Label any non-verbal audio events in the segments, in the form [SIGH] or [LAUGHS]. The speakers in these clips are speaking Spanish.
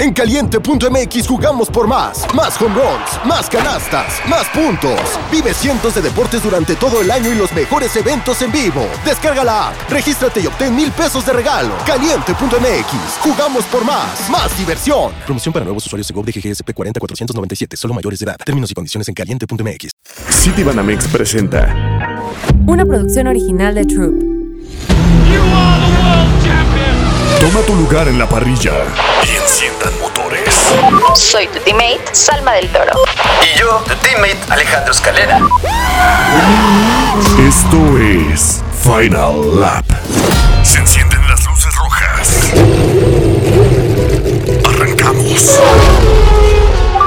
En caliente.mx jugamos por más. Más home runs, más canastas, más puntos. Vive cientos de deportes durante todo el año y los mejores eventos en vivo. Descarga la app, regístrate y obtén mil pesos de regalo. Caliente.mx, jugamos por más. Más diversión. Promoción para nuevos usuarios de GOV de GGSP 40497, solo mayores de edad. Términos y condiciones en caliente.mx. Citibanamex presenta Una producción original de Troop. Toma tu lugar en la parrilla y enciendan motores. Soy tu teammate, Salma del Toro. Y yo, tu teammate, Alejandro Escalera. Esto es Final Lap. Se encienden las luces rojas. Arrancamos.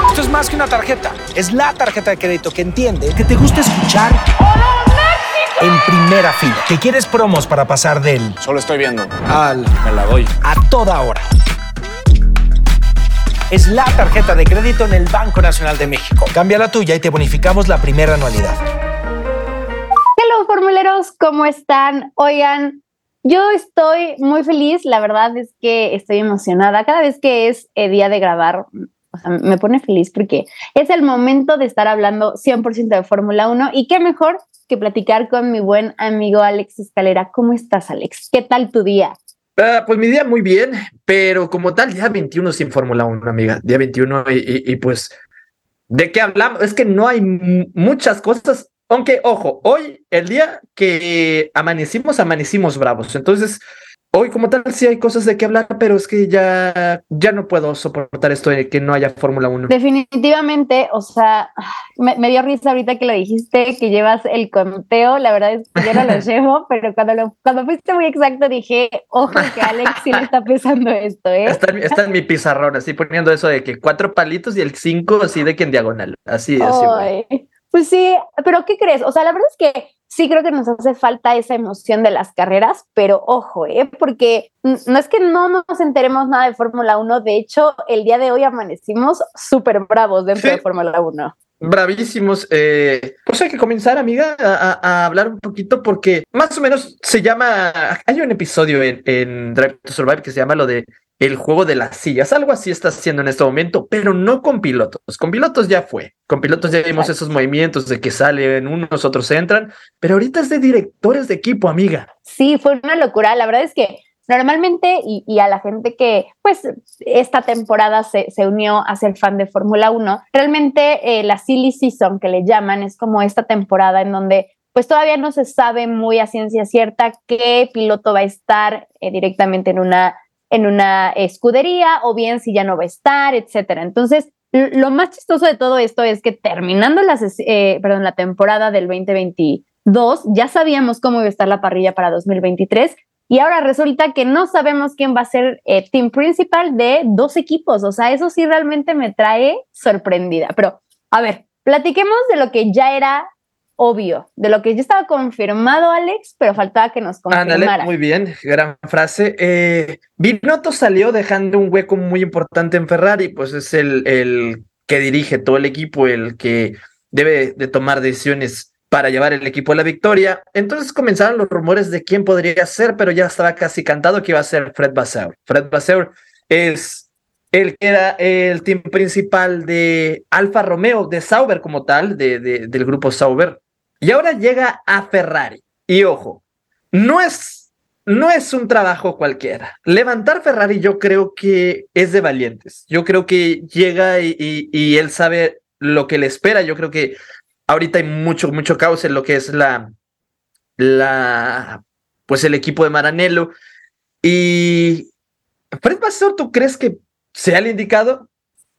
Esto es más que una tarjeta. Es la tarjeta de crédito que entiende que te gusta escuchar en primera fila. Que quieres promos para pasar del Solo estoy viendo. al Me la doy. a toda hora. Es la tarjeta de crédito en el Banco Nacional de México. Cambia la tuya y te bonificamos la primera anualidad. Hello, formuleros, ¿cómo están? Oigan, yo estoy muy feliz, la verdad es que estoy emocionada. Cada vez que es el día de grabar, o sea, me pone feliz porque es el momento de estar hablando 100% de Fórmula 1 y qué mejor que platicar con mi buen amigo Alex Escalera. ¿Cómo estás, Alex? ¿Qué tal tu día? Ah, pues mi día muy bien, pero como tal, día 21 sin Fórmula 1, amiga. Día 21 y, y- y, pues, ¿de qué hablamos? Es que no hay mu- muchas cosas, aunque, ojo, hoy, el día que amanecimos, amanecimos bravos. Entonces, hoy como tal sí hay cosas de qué hablar, pero es que ya, ya no puedo soportar esto de que no haya Fórmula 1. Definitivamente, o sea, me, me dio risa ahorita que lo dijiste, que llevas el conteo, la verdad es que yo no lo [LAUGHS] llevo, pero cuando, lo, cuando fuiste muy exacto dije, ojo que Alex sí le está pesando esto, ¿eh? Está, en mi- está en mi pizarrón, así poniendo eso de que cuatro palitos y el cinco así de que en diagonal. Así, así. Pues sí, pero ¿qué crees? O sea, la verdad es que sí creo que nos hace falta esa emoción de las carreras, pero ojo, ¿eh? Porque no es que no nos enteremos nada de Fórmula 1, de hecho, el día de hoy amanecimos súper bravos dentro Sí. de Fórmula 1. Bravísimos. eh, pues hay que comenzar, amiga, a hablar un poquito porque más o menos se llama. Hay un episodio en, en Drive to Survive que se llama lo de el juego de las sillas. Algo así está haciendo en este momento, pero no con pilotos. Con pilotos ya fue. Con pilotos ya vimos esos movimientos de que salen unos, otros entran, pero ahorita es de directores de equipo, amiga. Sí, fue una locura. La verdad es que normalmente, y, y a la gente que, pues, esta temporada se, se unió a ser fan de Fórmula 1, realmente eh, la silly season que le llaman es como esta temporada en donde pues todavía no se sabe muy a ciencia cierta qué piloto va a estar eh, directamente en una, en una escudería o bien si ya no va a estar, etcétera. Entonces, lo más chistoso de todo esto es que terminando la, eh, perdón, la temporada del 2022, ya sabíamos cómo iba a estar la parrilla para 2023 y ahora resulta que no sabemos quién va a ser eh, team principal de dos equipos. O sea, eso sí realmente me trae sorprendida. Pero, a ver, platiquemos de lo que ya era obvio, de lo que ya estaba confirmado, Alex, pero faltaba que nos confirmara. Ándale, muy bien, gran frase. Eh, Binotto salió dejando un hueco muy importante en Ferrari, pues es el, el que dirige todo el equipo, el que debe de tomar decisiones para llevar el equipo a la victoria. Entonces comenzaron los rumores de quién podría ser, pero ya estaba casi cantado que iba a ser Fred Vasseur. Fred Vasseur es el que era el team principal de Alfa Romeo, de Sauber como tal, de, de- del grupo Sauber. Y ahora llega a Ferrari. Y ojo, no es, no es un trabajo cualquiera. Levantar Ferrari yo creo que es de valientes. Yo creo que llega y, él sabe lo que le espera. Yo creo que ahorita hay mucho, mucho caos en lo que es la, la, pues el equipo de Maranello. Y Fred Vasseur, ¿tú crees que sea el indicado?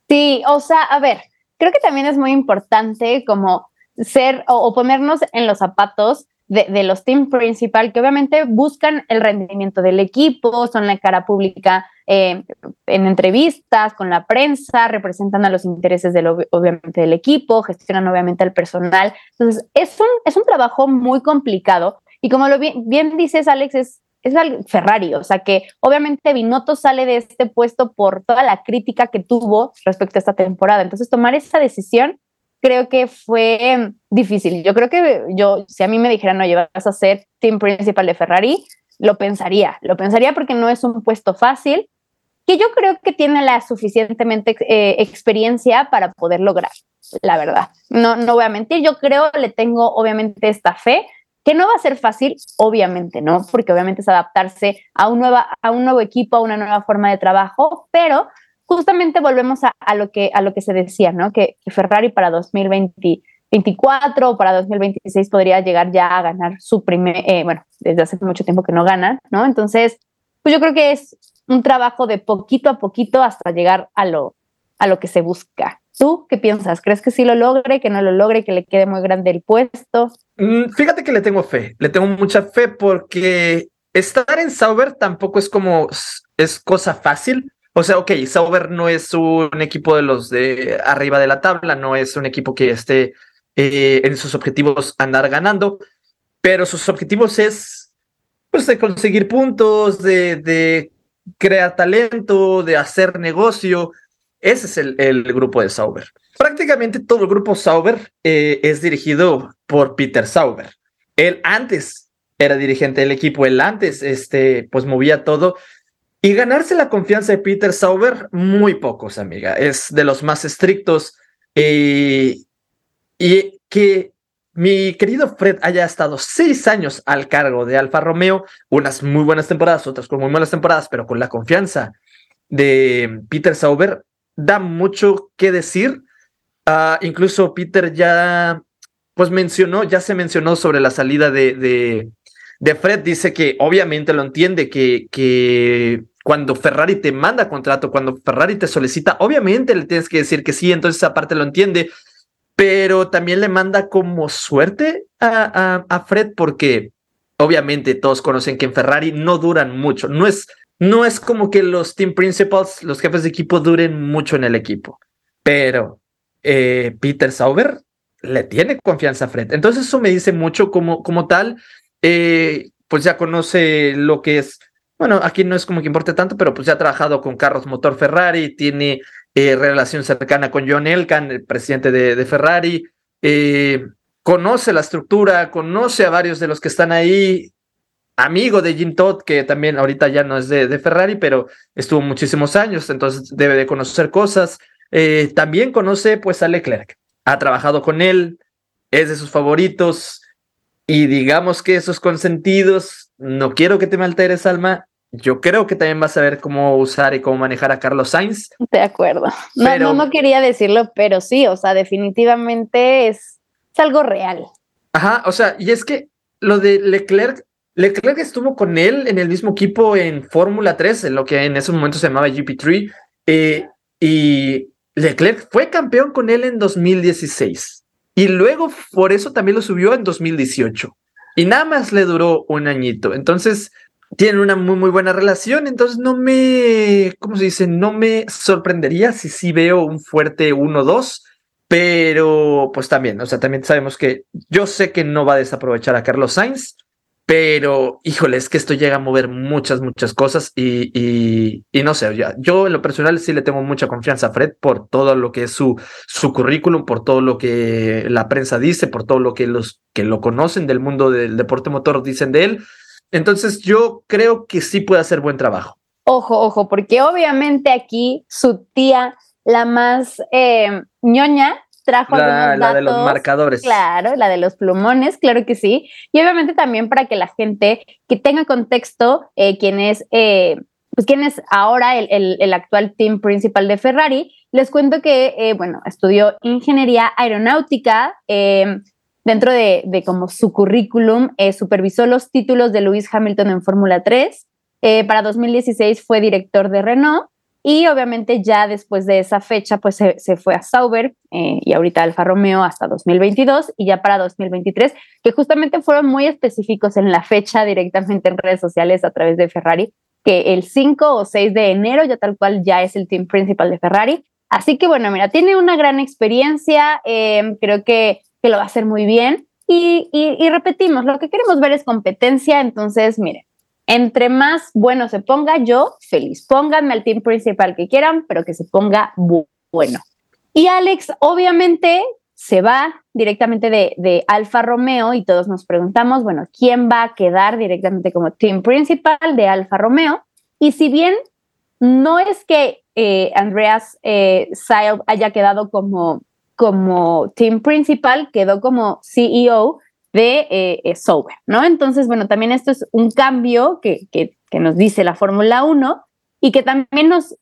Sí, o sea, a ver, creo que también es muy importante como ser o, ponernos en los zapatos de, los team principal, que obviamente buscan el rendimiento del equipo, son la cara pública eh, en entrevistas con la prensa, representan a los intereses del, ob- obviamente del equipo, gestionan obviamente al personal. Entonces, es un, es un trabajo muy complicado y como lo bien, dices, Alex, es, es Ferrari, o sea que obviamente Binotto sale de este puesto por toda la crítica que tuvo respecto a esta temporada. Entonces, tomar esa decisión creo que fue difícil. Yo creo que yo, si a mí me dijeran, oye, vas a ser team principal de Ferrari, lo pensaría, lo pensaría porque no es un puesto fácil. que yo creo que tiene la suficientemente eh, experiencia para poder lograr, la verdad. No, no voy a mentir, yo creo, le tengo obviamente esta fe, que no va a ser fácil, obviamente no, porque obviamente es adaptarse a un, nueva, a un nuevo equipo, a una nueva forma de trabajo, pero justamente volvemos a, lo, que, a lo que se decía, ¿no? Que, Ferrari para 2024 o para 2026 podría llegar ya a ganar su primer, eh, bueno, desde hace mucho tiempo que no ganan, ¿no? Entonces, pues yo creo que es un trabajo de poquito a poquito hasta llegar a lo, a lo que se busca. ¿Tú qué piensas? ¿Crees que sí lo logre, que no lo logre, que le quede muy grande el puesto? Mm, fíjate que le tengo fe, le tengo mucha fe porque estar en Sauber tampoco es como, es cosa fácil. O sea, ok, Sauber no es un equipo de los de arriba de la tabla, no es un equipo que esté eh, en sus objetivos andar ganando, pero sus objetivos es pues de conseguir puntos, de, crear talento, de hacer negocio. Ese es el, el grupo de Sauber. Prácticamente todo el grupo Sauber eh, es dirigido por Peter Sauber. Él antes era dirigente del equipo, él antes este, pues movía todo. Y ganarse la confianza de Peter Sauber, muy pocos, amiga. Es de los más estrictos. Eh, y que mi querido Fred haya estado seis años al cargo de Alfa Romeo, unas muy buenas temporadas, otras con muy malas temporadas, pero con la confianza de Peter Sauber, da mucho que decir. Uh, incluso Peter ya, pues mencionó, ya se mencionó sobre la salida de, de, de Fred, dice que obviamente lo entiende, que, que cuando Ferrari te manda contrato, cuando Ferrari te solicita, obviamente le tienes que decir que sí, entonces esa parte lo entiende, pero también le manda como suerte a, a, Fred porque obviamente todos conocen que en Ferrari no duran mucho, no es, no es como que los team principals, los jefes de equipo duren mucho en el equipo, pero eh, Peter Sauber le tiene confianza a Fred, entonces eso me dice mucho como, como tal, eh, pues ya conoce lo que es bueno, aquí no es como que importe tanto, pero pues ya ha trabajado con carros motor Ferrari, tiene eh, relación cercana con John Elkan, el presidente de, Ferrari, eh, conoce la estructura, conoce a varios de los que están ahí, amigo de Jim Todd, que también ahorita ya no es de, Ferrari, pero estuvo muchísimos años, entonces debe de conocer cosas. Eh, también conoce pues a Leclerc, ha trabajado con él, es de sus favoritos y digamos que esos consentidos, no quiero que te me alteres, Alma, yo creo que también vas a ver cómo usar y cómo manejar a Carlos Sainz. De acuerdo. No, no, no, quería decirlo, pero sí, o sea, definitivamente es, es, algo real. Ajá, o sea, y es que lo de Leclerc, Leclerc estuvo con él en el mismo equipo en Fórmula 3, en lo que en ese momento se llamaba GP3, eh, y Leclerc fue campeón con él en 2016. Y luego por eso también lo subió en 2018. Y nada más le duró un añito. Entonces, tienen una muy, muy buena relación, entonces no me, ¿cómo se dice? No me sorprendería si sí veo un fuerte 1-2, pero pues también, o sea, también sabemos que yo sé que no va a desaprovechar a Carlos Sainz, pero híjole, es que esto llega a mover muchas, muchas cosas y, y, no sé, ya, yo en lo personal sí le tengo mucha confianza a Fred por todo lo que es su, su currículum, por todo lo que la prensa dice, por todo lo que los que lo conocen del mundo del deporte motor dicen de él. Entonces yo creo que sí puede hacer buen trabajo. Ojo, ojo, porque obviamente aquí su tía, la más eh, ñoña, trajo la, la de los marcadores. Claro, la de los plumones, claro que sí. Y obviamente también para que la gente que tenga contexto, eh, quién es, eh, pues quién es ahora el, el, actual team principal de Ferrari, les cuento que, bueno, estudió ingeniería aeronáutica, dentro de, como su currículum, eh, supervisó los títulos de Lewis Hamilton en Fórmula 3. Eh, para 2016 fue director de Renault y obviamente ya después de esa fecha pues se, fue a Sauber eh, y ahorita Alfa Romeo hasta 2022 y ya para 2023 que justamente fueron muy específicos en la fecha directamente en redes sociales a través de Ferrari que el 5 o 6 de enero ya tal cual ya es el team principal de Ferrari. Así que bueno, mira, tiene una gran experiencia, creo que que lo va a hacer muy bien. Y, y, repetimos, lo que queremos ver es competencia, entonces, miren, entre más bueno se ponga, yo feliz. Pónganme al team principal que quieran, pero que se ponga bueno. Y Alex, obviamente, se va directamente de, Alfa Romeo y todos nos preguntamos, bueno, ¿quién va a quedar directamente como team principal de Alfa Romeo? Y si bien no es que eh, Andreas eh, haya quedado como, como team principal, quedó como CEO de eh, Sober, ¿no? Entonces, bueno, también esto es un cambio que, que, que nos dice la Fórmula 1 y que también nos,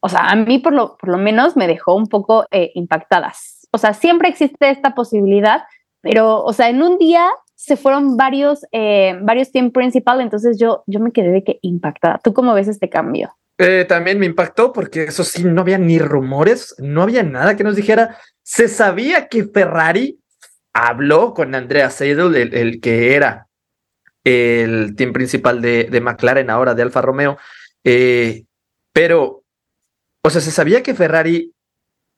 o sea, a mí por lo, por lo menos me dejó un poco eh, impactadas. O sea, siempre existe esta posibilidad, pero, o sea, en un día se fueron varios, eh, varios team principal, entonces yo, yo me quedé de que impactada. ¿Tú cómo ves este cambio? Eh, también me impactó porque eso sí, no había ni rumores, no había nada que nos dijera. Se sabía que Ferrari habló con Andrea Seidel, el, que era el team principal de, de McLaren ahora, de Alfa Romeo, eh, pero, o sea, se sabía que Ferrari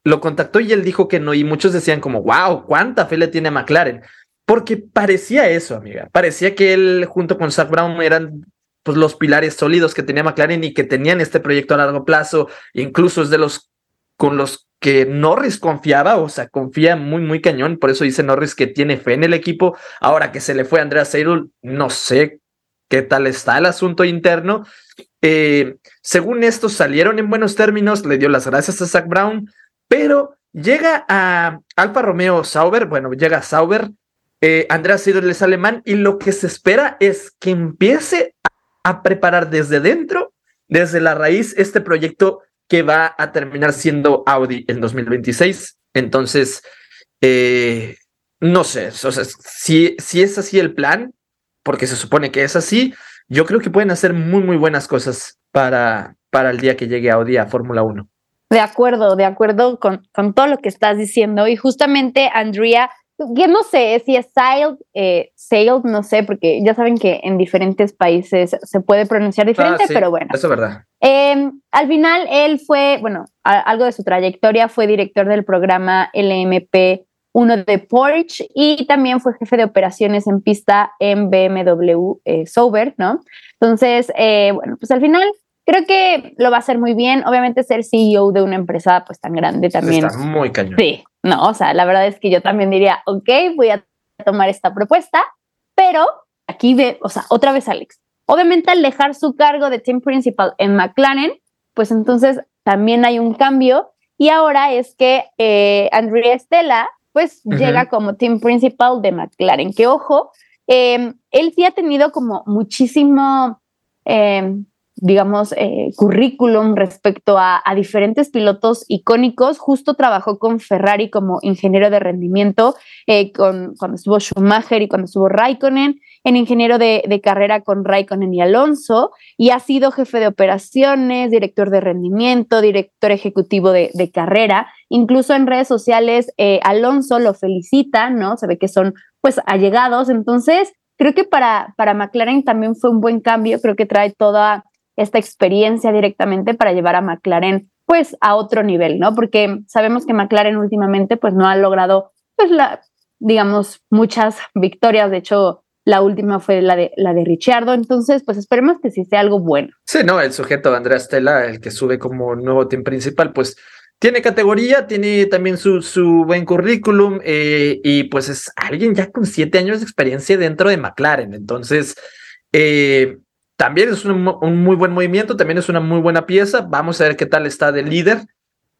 lo contactó y él dijo que no, y muchos decían como, wow, cuánta fe le tiene a McLaren, porque parecía eso, amiga, parecía que él junto con Zach Brown eran pues los pilares sólidos que tenía McLaren y que tenían este proyecto a largo plazo, incluso es de los con los que Norris confiaba, o sea, confía muy, muy cañón, por eso dice Norris que tiene fe en el equipo, ahora que se le fue a Andrea Seidel, no sé qué tal está el asunto interno, eh, según esto, salieron en buenos términos, le dio las gracias a Zach Brown, pero llega a Alfa Romeo Sauber, bueno, llega Sauber, eh, Andreas Seidel es alemán y lo que se espera es que empiece a preparar desde dentro, desde la raíz, este proyecto que va a terminar siendo Audi en 2026. Entonces, eh, no sé, o sea, si, si es así el plan, porque se supone que es así, yo creo que pueden hacer muy, muy buenas cosas para, para el día que llegue Audi a Fórmula 1. De acuerdo, de acuerdo con, con, todo lo que estás diciendo. Y justamente, Andrea, yo no sé si es sailed, eh, sailed, no sé, porque ya saben que en diferentes países se puede pronunciar diferente, ah, sí, pero bueno. Eso es verdad. Eh, al final, él fue, bueno, a, algo de su trayectoria, fue director del programa LMP uno de Porsche y también fue jefe de operaciones en pista en BMW eh, Sauber, ¿no? Entonces, eh, bueno, pues al final creo que lo va a hacer muy bien. Obviamente ser CEO de una empresa pues tan grande también. Está muy cañón. Sí, no, o sea, la verdad es que yo también diría, ok, voy a tomar esta propuesta, pero aquí ve, o sea, otra vez Alex. Obviamente al dejar su cargo de team principal en McLaren, pues entonces también hay un cambio y ahora es que eh, Andrea Stella pues uh -huh. llega como team principal de McLaren. Que ojo, eh, él sí ha tenido como muchísimo, eh, digamos, eh, currículum respecto a, diferentes pilotos icónicos. Justo trabajó con Ferrari como ingeniero de rendimiento, eh, con, cuando estuvo Schumacher y cuando estuvo Raikkonen, en ingeniero de, de, carrera con Raikkonen y Alonso, y ha sido jefe de operaciones, director de rendimiento, director ejecutivo de, de carrera. Incluso en redes sociales, eh, Alonso lo felicita, ¿no? Se ve que son pues allegados. Entonces, creo que para, para McLaren también fue un buen cambio. Creo que trae toda esta experiencia directamente para llevar a McLaren pues a otro nivel, ¿no? Porque sabemos que McLaren últimamente pues no ha logrado pues la, digamos, muchas victorias. De hecho, la última fue la de, la de Ricciardo, entonces pues esperemos que sí sea algo bueno. Sí, no, el sujeto Andrea Stella, el que sube como nuevo team principal, pues tiene categoría, tiene también su, su buen currículum eh, y pues es alguien ya con siete años de experiencia dentro de McLaren, entonces eh, también es un, muy buen movimiento, también es una muy buena pieza, vamos a ver qué tal está de líder.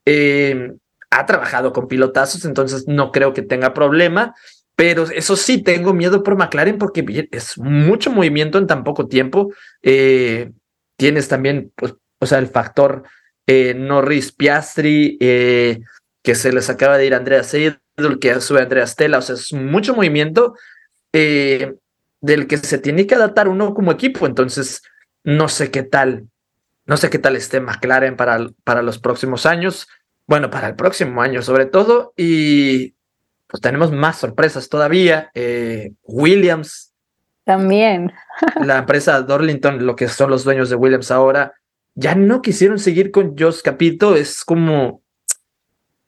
Eh, ha trabajado con pilotazos, entonces no creo que tenga problema. Pero eso sí, tengo miedo por McLaren porque es mucho movimiento en tan poco tiempo. Eh, tienes también, pues, o sea, el factor eh, Norris Piastri, que se les acaba de ir Andrea Seidel, que sube Andrea Stella. O sea, es mucho movimiento del que se tiene que adaptar uno como equipo. Entonces, no sé qué tal, no sé qué tal esté McLaren para, para los próximos años. Bueno, para el próximo año sobre todo. Y pues tenemos más sorpresas todavía. Eh, Williams. También. la empresa Dorlington, lo que son los dueños de Williams ahora, ya no quisieron seguir con Josh Capito. Es como.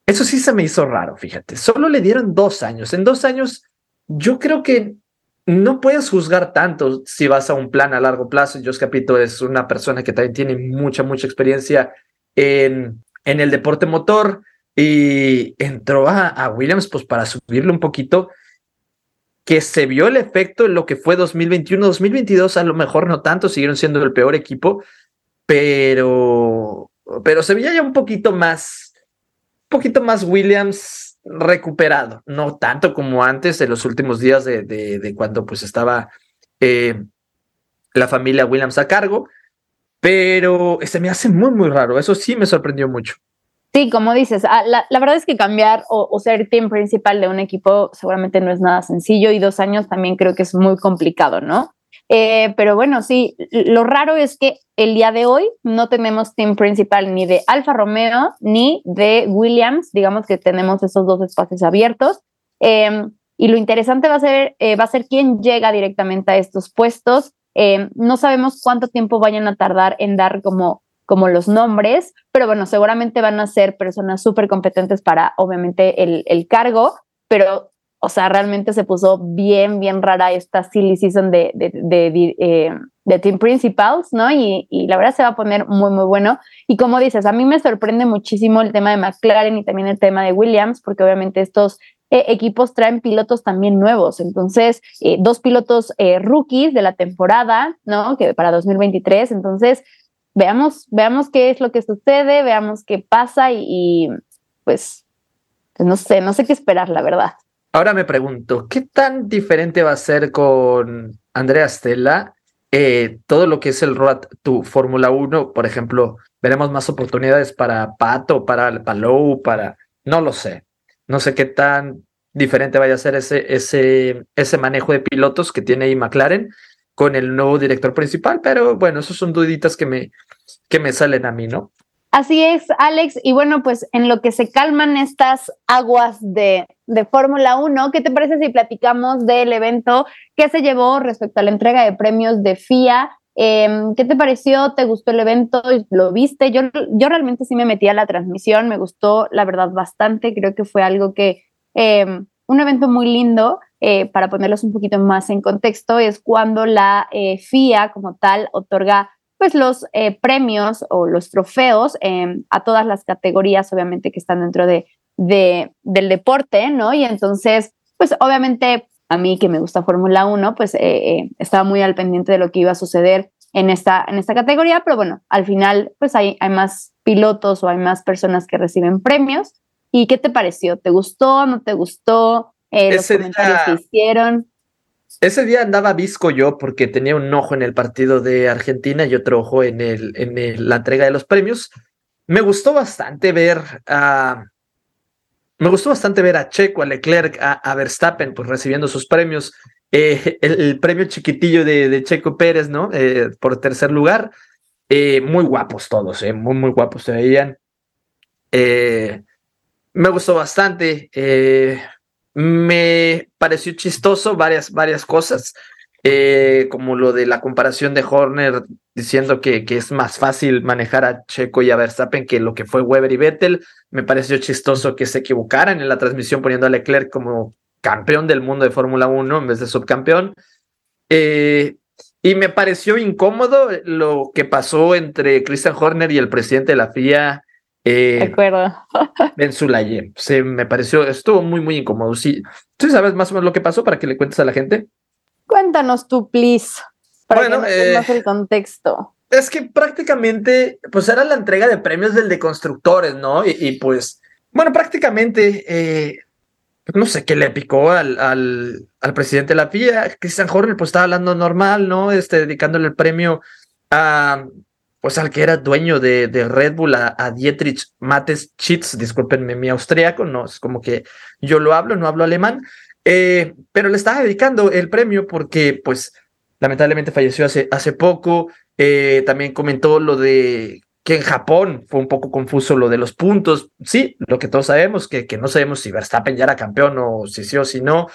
Eso sí se me hizo raro, fíjate. Solo le dieron dos años. En dos años, yo creo que no puedes juzgar tanto si vas a un plan a largo plazo. Josh Capito es una persona que también tiene mucha, mucha experiencia en, el deporte motor y entró a, a, Williams pues para subirle un poquito que se vio el efecto en lo que fue 2021 2022 a lo mejor no tanto siguieron siendo el peor equipo pero, pero se veía ya un poquito más, un poquito más Williams recuperado, no tanto como antes de los últimos días de, de, cuando pues estaba eh, la familia Williams a cargo, pero se me hace muy, muy raro, eso sí me sorprendió mucho. Sí, como dices, ah, la, verdad es que cambiar o, ser team principal de un equipo seguramente no es nada sencillo y dos años también creo que es muy complicado, ¿no? Eh, pero bueno, sí, lo raro es que el día de hoy no tenemos team principal ni de Alfa Romeo ni de Williams, digamos que tenemos esos dos espacios abiertos. Em, y lo interesante va a ser, eh, va a ser quién llega directamente a estos puestos. Em, no sabemos cuánto tiempo vayan a tardar en dar como como los nombres, pero bueno, seguramente van a ser personas súper competentes para, obviamente, el, el, cargo, pero, o sea, realmente se puso bien, bien rara esta silly season de, de, de, eh, Team Principals, ¿no? Y, y, la verdad se va a poner muy, muy bueno. Y como dices, a mí me sorprende muchísimo el tema de McLaren y también el tema de Williams, porque obviamente estos eh, equipos traen pilotos también nuevos. Entonces, eh, dos pilotos rookies de la temporada, ¿no? Que para 2023. Entonces, veamos, veamos qué es lo que sucede, veamos qué pasa y, pues, pues, no sé, no sé qué esperar, la verdad. Ahora me pregunto, ¿qué tan diferente va a ser con Andrea Stella eh, todo lo que es el Road to Fórmula 1? Por ejemplo, veremos más oportunidades para Pato, para Palou, para... No lo sé. No sé qué tan diferente vaya a ser ese, ese, ese manejo de pilotos que tiene ahí McLaren con el nuevo director principal, pero bueno, esos son duditas que me, que me salen a mí, ¿no? Así es, Alex. Y bueno, pues en lo que se calman estas aguas de, de Fórmula 1, ¿qué te parece si platicamos del evento que se llevó respecto a la entrega de premios de FIA? Em, ¿Qué te pareció? ¿Te gustó el evento? ¿Lo viste? Yo, yo realmente sí me metí a la transmisión, me gustó la verdad bastante, creo que fue algo que, em, un evento muy lindo eh, para ponerlos un poquito más en contexto, es cuando la eh, FIA como tal otorga pues los eh, premios o los trofeos em, a todas las categorías, obviamente, que están dentro de, de, del deporte, ¿no? Y entonces, pues obviamente a mí que me gusta Fórmula 1, pues estaba muy al pendiente de lo que iba a suceder en esta, en esta categoría, pero bueno, al final, pues hay, hay más pilotos o hay más personas que reciben premios. ¿Y qué te pareció? ¿Te gustó? ¿No te gustó? Eh, los comentarios que hicieron. Ese día andaba visco yo porque tenía un ojo en el partido de Argentina y otro ojo en, el, en la entrega de los premios. Me gustó bastante ver a. Me gustó bastante ver a Checo, a Leclerc, a, Verstappen, pues recibiendo sus premios. Eh, el, premio chiquitillo de, Checo Pérez, ¿no? Eh, por tercer lugar. muy guapos todos, muy, muy guapos se veían. me gustó bastante. Me pareció chistoso varias, varias cosas, eh, como lo de la comparación de Horner diciendo que, que, es más fácil manejar a Checo y a Verstappen que lo que fue Weber y Vettel. Me pareció chistoso que se equivocaran en la transmisión poniendo a Leclerc como campeón del mundo de Fórmula 1 en vez de subcampeón. Eh, y me pareció incómodo lo que pasó entre Christian Horner y el presidente de la FIA eh, de acuerdo. Ben [LAUGHS] Sulaye. Se me pareció, estuvo muy, muy incómodo. Sí, ¿Tú sabes más o menos lo que pasó para que le cuentes a la gente? Cuéntanos tú, please. Para bueno, que eh, el contexto. Es que prácticamente, pues era la entrega de premios del de constructores, ¿no? Y, pues, bueno, prácticamente, eh, no sé qué le picó al, al, al presidente de la FIA. Christian Horner, pues estaba hablando normal, ¿no? Este, dedicándole el premio a pues al que era dueño de, de Red Bull, a, Dietrich Mattes Chitz, discúlpenme mi austriaco, no es como que yo lo hablo, no hablo alemán, eh, pero le estaba dedicando el premio porque, pues, lamentablemente falleció hace, hace poco. Eh, también comentó lo de que en Japón fue un poco confuso lo de los puntos. Sí, lo que todos sabemos, que, que no sabemos si Verstappen ya era campeón o si sí o si no.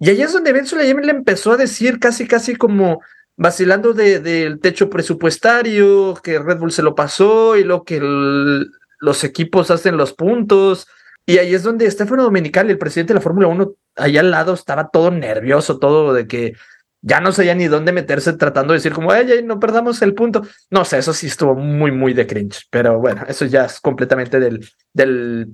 Y ahí es donde Ben le empezó a decir casi, casi como vacilando del techo presupuestario, que Red Bull se lo pasó y lo que los equipos hacen los puntos. Y ahí es donde Stefano Domenicali, el presidente de la Fórmula 1, allá al lado estaba todo nervioso, todo de que ya no sabía ni dónde meterse tratando de decir como, ay, no perdamos el punto. No sé, eso sí estuvo muy, muy de cringe, pero bueno, eso ya es completamente del, del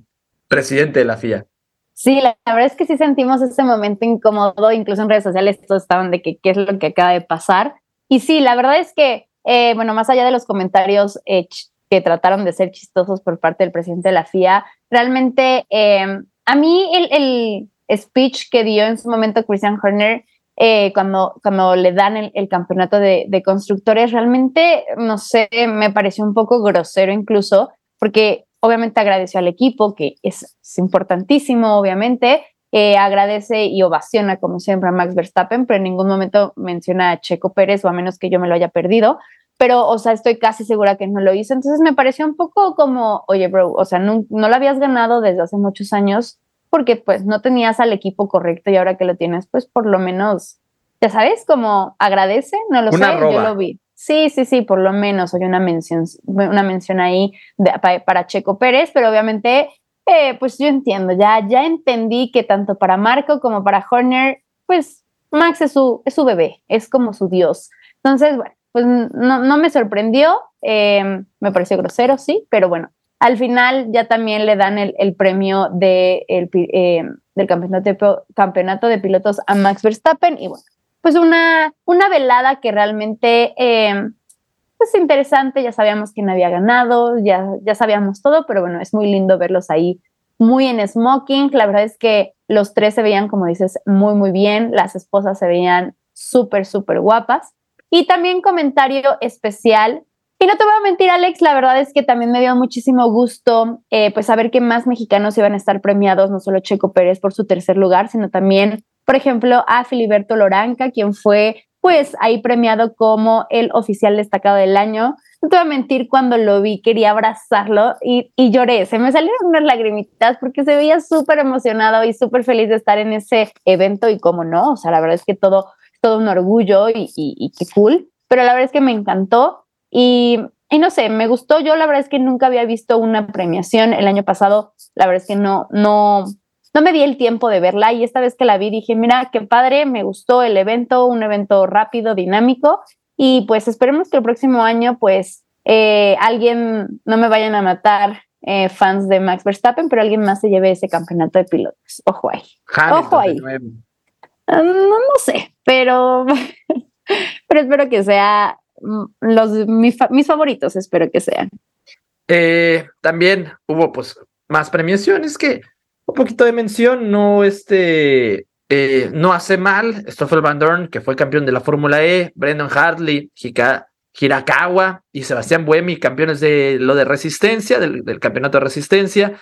presidente de la FIA. Sí, la, verdad es que sí sentimos ese momento incómodo, incluso en redes sociales todos estaban de que qué es lo que acaba de pasar. Y sí, la verdad es que, eh, bueno, más allá de los comentarios eh, que trataron de ser chistosos por parte del presidente de la FIA. Realmente, eh, a mí el, speech que dio en su momento Christian Horner eh, cuando, cuando le dan el, campeonato de, de, constructores, realmente, no sé, me pareció un poco grosero incluso, porque obviamente agradeció al equipo, que es, importantísimo, obviamente, eh, agradece y ovaciona, como siempre, a Max Verstappen, pero en ningún momento menciona a Checo Pérez, o a menos que yo me lo haya perdido pero, o sea, estoy casi segura que no lo hizo. Entonces me pareció un poco como, oye, bro, o sea, no, no lo habías ganado desde hace muchos años porque pues no tenías al equipo correcto y ahora que lo tienes, pues por lo menos, ya sabes, como agradece, no lo sé, yo lo vi. Sí, sí, sí, por lo menos hay una mención, una mención ahí para, Checo Pérez, pero obviamente, eh, pues yo entiendo, ya, ya entendí que tanto para Marco como para Horner, pues Max es su, es su bebé, es como su dios. Entonces, bueno, pues no, no me sorprendió, eh, me pareció grosero, sí, pero bueno, al final ya también le dan el, premio eh, del campeonato de, pilotos a Max Verstappen y bueno, pues una, una velada que realmente eh, es interesante, ya sabíamos quién había ganado, ya, ya sabíamos todo, pero bueno, es muy lindo verlos ahí muy en smoking, la verdad es que los tres se veían, como dices, muy, muy bien, las esposas se veían súper, súper guapas. Y también comentario especial. Y no te voy a mentir, Alex, la verdad es que también me dio muchísimo gusto eh, pues saber que más mexicanos iban a estar premiados, no solo Checo Pérez por su tercer lugar, sino también, por ejemplo, a Filiberto Loranca, quien fue pues ahí premiado como el oficial destacado del año. No te voy a mentir, cuando lo vi quería abrazarlo y, y lloré, se me salieron unas lagrimitas porque se veía súper emocionado y súper feliz de estar en ese evento y cómo no, o sea, la verdad es que todo todo un orgullo y, y, qué cool, pero la verdad es que me encantó y, y, no sé, me gustó. Yo la verdad es que nunca había visto una premiación el año pasado, la verdad es que no, no, no me di el tiempo de verla y esta vez que la vi dije, mira, qué padre, me gustó el evento, un evento rápido, dinámico y pues esperemos que el próximo año pues eh, alguien, no me vayan a matar eh, fans de Max Verstappen, pero alguien más se lleve ese campeonato de pilotos. Ojo ahí. Ojo ahí. Ah, no, no sé, pero, [LAUGHS] pero espero que sea mm, los mis, favoritos, espero que sean. Eh, también hubo pues más premiaciones que un poquito de mención, no este eh, no hace mal, Stoffel Van Dorn, que fue campeón de la Fórmula E, Brendan Hartley, Hika, Hirakawa y Sebastián Buemi, campeones de lo de resistencia, del, del campeonato de resistencia.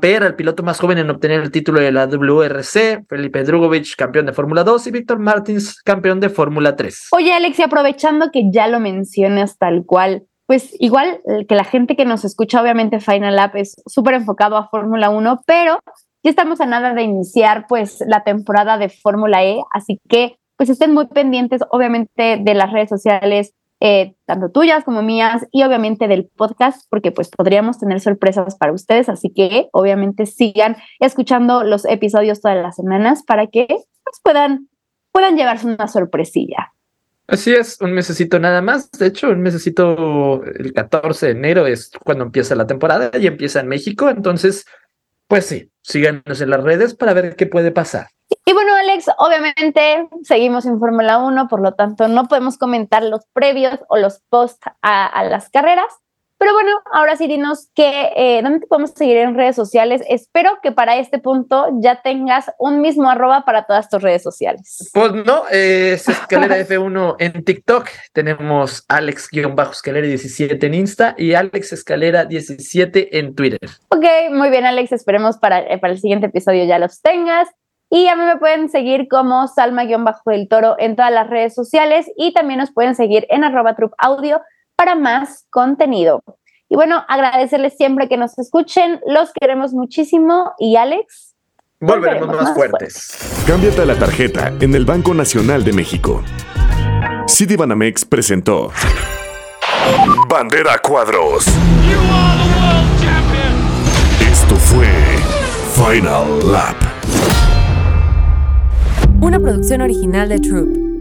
Pera, el piloto más joven en obtener el título de la WRC, Felipe Drugovich, campeón de Fórmula 2 y Víctor Martins, campeón de Fórmula 3. Oye, Alex, aprovechando que ya lo mencionas tal cual, pues igual que la gente que nos escucha, obviamente Final Lap es súper enfocado a Fórmula 1, pero ya estamos a nada de iniciar pues la temporada de Fórmula E, así que pues estén muy pendientes obviamente de las redes sociales eh, tanto tuyas como mías y obviamente del podcast, porque pues podríamos tener sorpresas para ustedes, así que obviamente sigan escuchando los episodios todas las semanas para que pues, puedan, puedan llevarse una sorpresilla. Así es, un mesecito nada más. De hecho, un mesecito, el 14 de enero es cuando empieza la temporada y empieza en México. Entonces, pues sí, síganos en las redes para ver qué puede pasar. Y bueno, Alex, obviamente seguimos en Fórmula 1, por lo tanto no podemos comentar los previos o los post a, las carreras. Pero bueno, ahora sí dinos que, eh, dónde te podemos seguir en redes sociales. Espero que para este punto ya tengas un mismo arroba para todas tus redes sociales. Pues no, es Escalera [LAUGHS] F1 en TikTok. Tenemos Alex-Escalera17 en Insta y Alex Escalera 17 en Twitter. Ok, muy bien, Alex. Esperemos para, eh, para el siguiente episodio ya los tengas. Y a mí me pueden seguir como Salma-del Toro en todas las redes sociales y también nos pueden seguir en arroba audio para más contenido. Y bueno, agradecerles siempre que nos escuchen, los queremos muchísimo y Alex. Volveremos, más, fuertes. Cámbiate la tarjeta en el Banco Nacional de México. Banamex presentó Bandera Cuadros. Esto fue Final Lap una producción original de Troop.